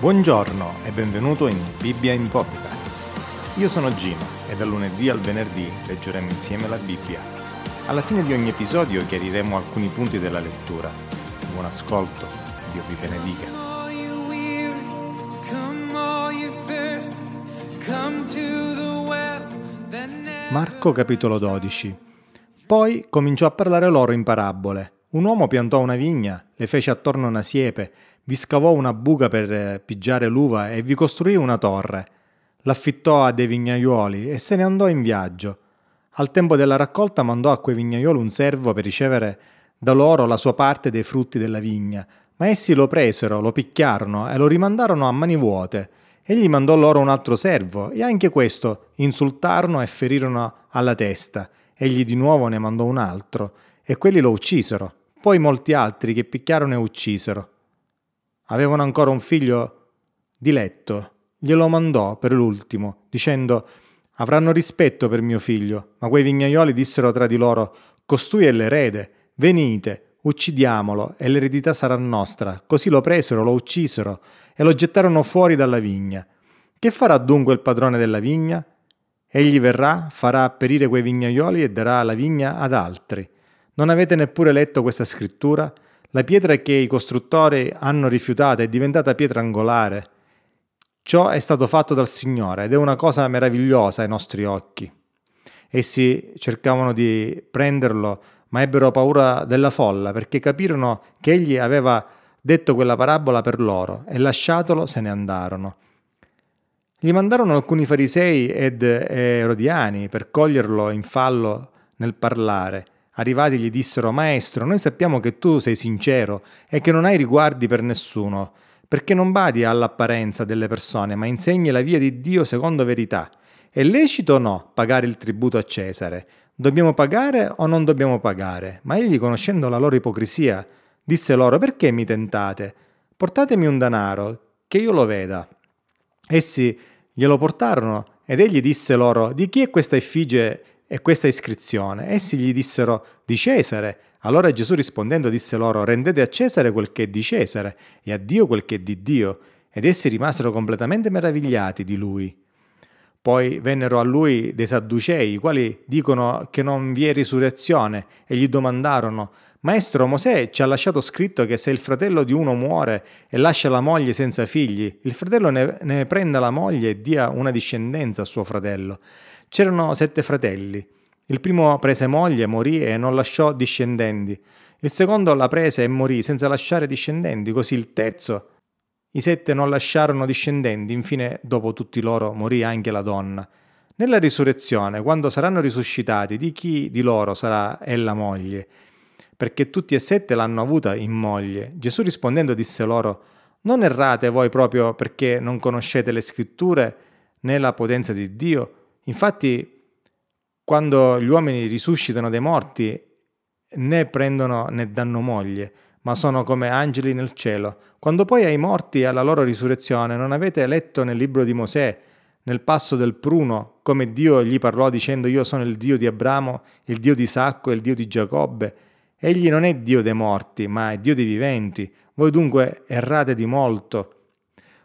Buongiorno e benvenuto in Bibbia in Podcast. Io sono Gino e dal lunedì al venerdì leggeremo insieme la Bibbia. Alla fine di ogni episodio chiariremo alcuni punti della lettura. Buon ascolto, Dio vi benedica. Marco capitolo 12 Poi cominciò a parlare loro in parabole. Un uomo piantò una vigna, le fece attorno una siepe, vi scavò una buca per eh, pigiare l'uva e vi costruì una torre. L'affittò a dei vignaiuoli e se ne andò in viaggio. Al tempo della raccolta mandò a quei vignaiuoli un servo per ricevere da loro la sua parte dei frutti della vigna, ma essi lo presero, lo picchiarono e lo rimandarono a mani vuote. Egli mandò loro un altro servo e anche questo insultarono e ferirono alla testa. Egli di nuovo ne mandò un altro e quelli lo uccisero. Poi molti altri che picchiarono e uccisero. Avevano ancora un figlio diletto. Glielo mandò per l'ultimo, dicendo Avranno rispetto per mio figlio. Ma quei vignaioli dissero tra di loro Costui è l'erede. Venite, uccidiamolo e l'eredità sarà nostra. Così lo presero, lo uccisero e lo gettarono fuori dalla vigna. Che farà dunque il padrone della vigna? Egli verrà, farà perire quei vignaioli e darà la vigna ad altri. Non avete neppure letto questa scrittura? La pietra che i costruttori hanno rifiutato è diventata pietra angolare. Ciò è stato fatto dal Signore ed è una cosa meravigliosa ai nostri occhi. Essi cercavano di prenderlo, ma ebbero paura della folla perché capirono che egli aveva detto quella parabola per loro e lasciatolo se ne andarono. Gli mandarono alcuni farisei ed erodiani per coglierlo in fallo nel parlare Arrivati gli dissero, Maestro, noi sappiamo che tu sei sincero e che non hai riguardi per nessuno, perché non badi all'apparenza delle persone, ma insegni la via di Dio secondo verità. È lecito o no pagare il tributo a Cesare? Dobbiamo pagare o non dobbiamo pagare? Ma egli, conoscendo la loro ipocrisia, disse loro, perché mi tentate? Portatemi un denaro, che io lo veda. Essi glielo portarono ed egli disse loro, di chi è questa effigie e questa iscrizione. Essi gli dissero di Cesare. Allora Gesù rispondendo disse loro rendete a Cesare quel che è di Cesare e a Dio quel che è di Dio. Ed essi rimasero completamente meravigliati di lui. Poi vennero a lui dei Sadducei, i quali dicono che non vi è risurrezione, e gli domandarono, Maestro, Mosè ci ha lasciato scritto che se il fratello di uno muore e lascia la moglie senza figli, il fratello ne, ne prenda la moglie e dia una discendenza a suo fratello. C'erano sette fratelli. Il primo prese moglie, morì e non lasciò discendenti. Il secondo la prese e morì senza lasciare discendenti, così il terzo. I sette non lasciarono discendenti, infine dopo tutti loro morì anche la donna. Nella risurrezione, quando saranno risuscitati, di chi di loro sarà ella moglie? Perché tutti e sette l'hanno avuta in moglie. Gesù rispondendo disse loro, Non errate voi proprio perché non conoscete le scritture né la potenza di Dio? Infatti, quando gli uomini risuscitano dai morti, né prendono né danno moglie, ma sono come angeli nel cielo. Quando poi ai morti alla loro risurrezione non avete letto nel libro di Mosè, nel passo del pruno, come Dio gli parlò dicendo io sono il Dio di Abramo, il Dio di Isacco e il Dio di Giacobbe. Egli non è Dio dei morti, ma è Dio dei viventi. Voi dunque errate di molto.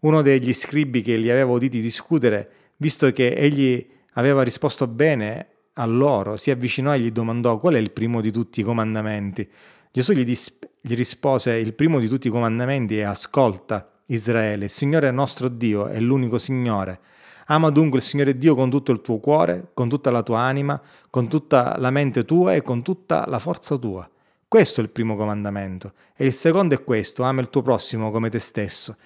Uno degli scribi che li aveva uditi discutere, visto che egli aveva risposto bene a loro, si avvicinò e gli domandò qual è il primo di tutti i comandamenti. Gesù gli, dis- gli rispose il primo di tutti i comandamenti è ascolta Israele, il Signore nostro Dio è l'unico Signore. Ama dunque il Signore Dio con tutto il tuo cuore, con tutta la tua anima, con tutta la mente tua e con tutta la forza tua. Questo è il primo comandamento. E il secondo è questo, ama il tuo prossimo come te stesso.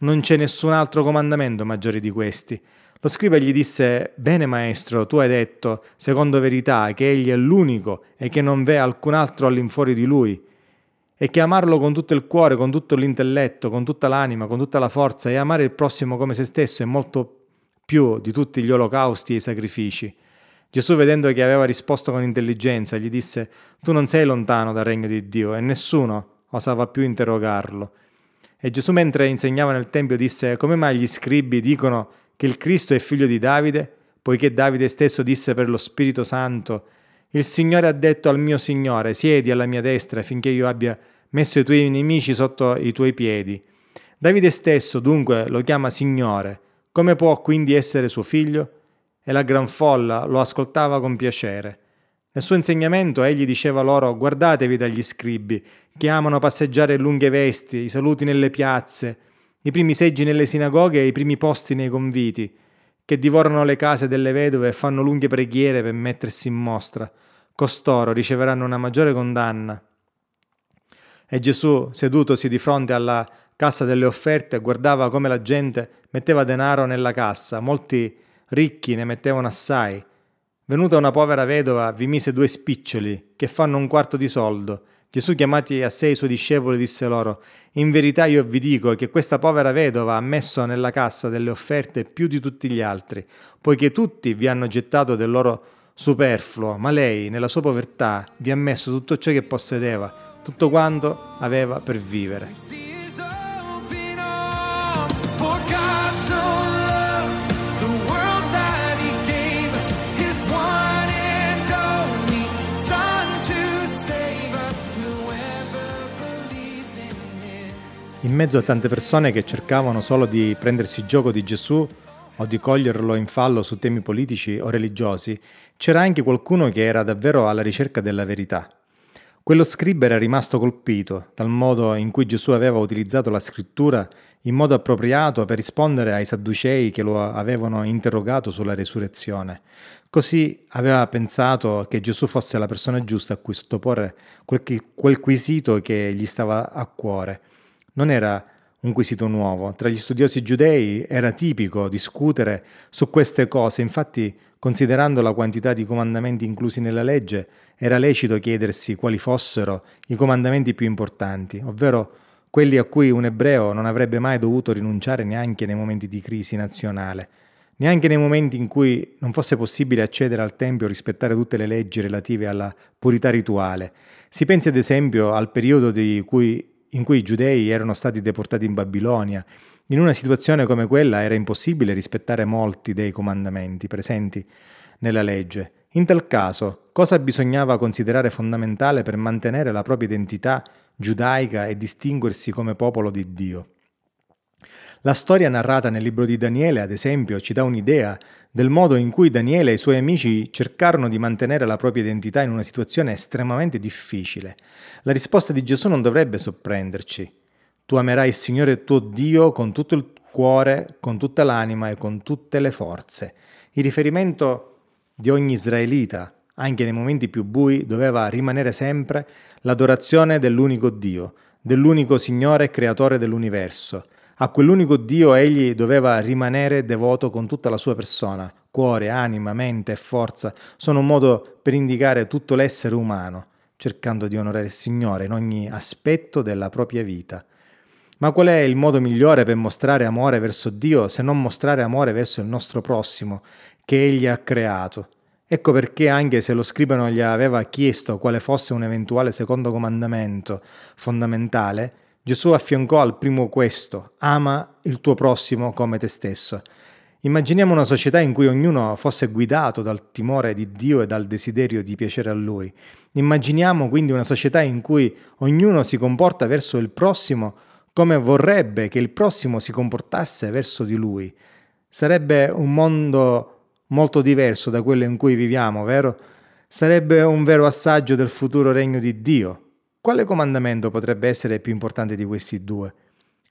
Non c'è nessun altro comandamento maggiore di questi. Lo scriba gli disse, Bene maestro, tu hai detto, secondo verità, che egli è l'unico e che non v'è alcun altro all'infuori di lui, e che amarlo con tutto il cuore, con tutto l'intelletto, con tutta l'anima, con tutta la forza, e amare il prossimo come se stesso è molto più di tutti gli olocausti e i sacrifici. Gesù, vedendo che aveva risposto con intelligenza, gli disse, Tu non sei lontano dal regno di Dio, e nessuno osava più interrogarlo. E Gesù, mentre insegnava nel Tempio, disse, Come mai gli scribi dicono che il Cristo è figlio di Davide, poiché Davide stesso disse per lo Spirito Santo, il Signore ha detto al mio Signore, siedi alla mia destra finché io abbia messo i tuoi nemici sotto i tuoi piedi. Davide stesso dunque lo chiama Signore, come può quindi essere suo figlio? E la gran folla lo ascoltava con piacere. Nel suo insegnamento egli diceva loro guardatevi dagli scribi, che amano passeggiare lunghe vesti, i saluti nelle piazze, i primi seggi nelle sinagoghe e i primi posti nei conviti, che divorano le case delle vedove e fanno lunghe preghiere per mettersi in mostra. Costoro riceveranno una maggiore condanna. E Gesù, sedutosi di fronte alla cassa delle offerte, guardava come la gente metteva denaro nella cassa, molti ricchi ne mettevano assai, Venuta una povera vedova, vi mise due spiccioli, che fanno un quarto di soldo. Gesù, chiamati a sé i suoi discepoli, disse loro: In verità io vi dico che questa povera vedova ha messo nella cassa delle offerte più di tutti gli altri, poiché tutti vi hanno gettato del loro superfluo, ma lei, nella sua povertà, vi ha messo tutto ciò che possedeva, tutto quanto aveva per vivere. In mezzo a tante persone che cercavano solo di prendersi gioco di Gesù o di coglierlo in fallo su temi politici o religiosi, c'era anche qualcuno che era davvero alla ricerca della verità. Quello scriba era rimasto colpito dal modo in cui Gesù aveva utilizzato la scrittura in modo appropriato per rispondere ai sadducei che lo avevano interrogato sulla resurrezione. Così aveva pensato che Gesù fosse la persona giusta a cui sottoporre quel, quel quesito che gli stava a cuore non era un quesito nuovo. Tra gli studiosi giudei era tipico discutere su queste cose, infatti considerando la quantità di comandamenti inclusi nella legge, era lecito chiedersi quali fossero i comandamenti più importanti, ovvero quelli a cui un ebreo non avrebbe mai dovuto rinunciare neanche nei momenti di crisi nazionale, neanche nei momenti in cui non fosse possibile accedere al Tempio o rispettare tutte le leggi relative alla purità rituale. Si pensi ad esempio al periodo di cui in cui i giudei erano stati deportati in Babilonia. In una situazione come quella era impossibile rispettare molti dei comandamenti presenti nella legge. In tal caso, cosa bisognava considerare fondamentale per mantenere la propria identità giudaica e distinguersi come popolo di Dio? La storia narrata nel libro di Daniele, ad esempio, ci dà un'idea del modo in cui Daniele e i suoi amici cercarono di mantenere la propria identità in una situazione estremamente difficile. La risposta di Gesù non dovrebbe sorprenderci. Tu amerai il Signore tuo Dio con tutto il cuore, con tutta l'anima e con tutte le forze. Il riferimento di ogni israelita, anche nei momenti più bui, doveva rimanere sempre l'adorazione dell'unico Dio, dell'unico Signore e Creatore dell'universo a quell'unico Dio egli doveva rimanere devoto con tutta la sua persona. Cuore, anima, mente e forza sono un modo per indicare tutto l'essere umano, cercando di onorare il Signore in ogni aspetto della propria vita. Ma qual è il modo migliore per mostrare amore verso Dio se non mostrare amore verso il nostro prossimo, che Egli ha creato? Ecco perché anche se lo scribano gli aveva chiesto quale fosse un eventuale secondo comandamento fondamentale, Gesù affiancò al primo questo, ama il tuo prossimo come te stesso. Immaginiamo una società in cui ognuno fosse guidato dal timore di Dio e dal desiderio di piacere a Lui. Immaginiamo quindi una società in cui ognuno si comporta verso il prossimo come vorrebbe che il prossimo si comportasse verso di lui. Sarebbe un mondo molto diverso da quello in cui viviamo, vero? Sarebbe un vero assaggio del futuro regno di Dio. Quale comandamento potrebbe essere più importante di questi due?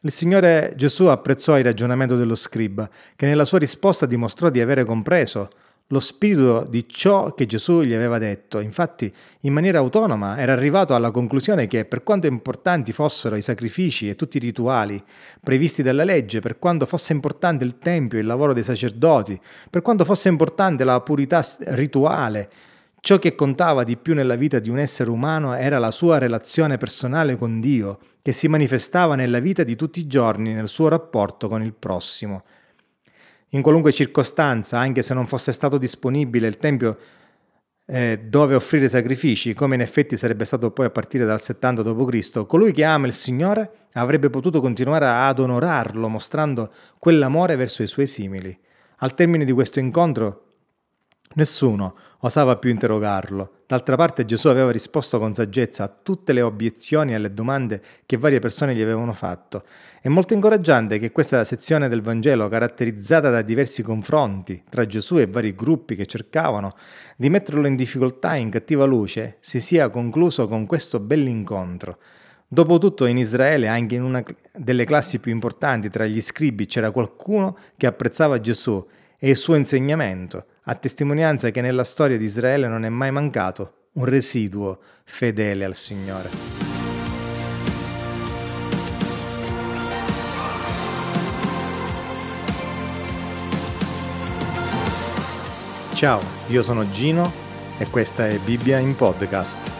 Il Signore Gesù apprezzò il ragionamento dello scriba, che nella sua risposta dimostrò di avere compreso lo spirito di ciò che Gesù gli aveva detto. Infatti, in maniera autonoma, era arrivato alla conclusione che, per quanto importanti fossero i sacrifici e tutti i rituali previsti dalla legge, per quanto fosse importante il Tempio e il lavoro dei sacerdoti, per quanto fosse importante la purità rituale, Ciò che contava di più nella vita di un essere umano era la sua relazione personale con Dio, che si manifestava nella vita di tutti i giorni nel suo rapporto con il prossimo. In qualunque circostanza, anche se non fosse stato disponibile il Tempio eh, dove offrire sacrifici, come in effetti sarebbe stato poi a partire dal 70 d.C., colui che ama il Signore avrebbe potuto continuare ad onorarlo, mostrando quell'amore verso i suoi simili. Al termine di questo incontro, Nessuno osava più interrogarlo. D'altra parte Gesù aveva risposto con saggezza a tutte le obiezioni e alle domande che varie persone gli avevano fatto. È molto incoraggiante che questa sezione del Vangelo, caratterizzata da diversi confronti tra Gesù e vari gruppi che cercavano di metterlo in difficoltà e in cattiva luce, si sia concluso con questo bell'incontro. Dopotutto in Israele, anche in una delle classi più importanti tra gli scribi, c'era qualcuno che apprezzava Gesù e il suo insegnamento, a testimonianza che nella storia di Israele non è mai mancato un residuo fedele al Signore. Ciao, io sono Gino e questa è Bibbia in podcast.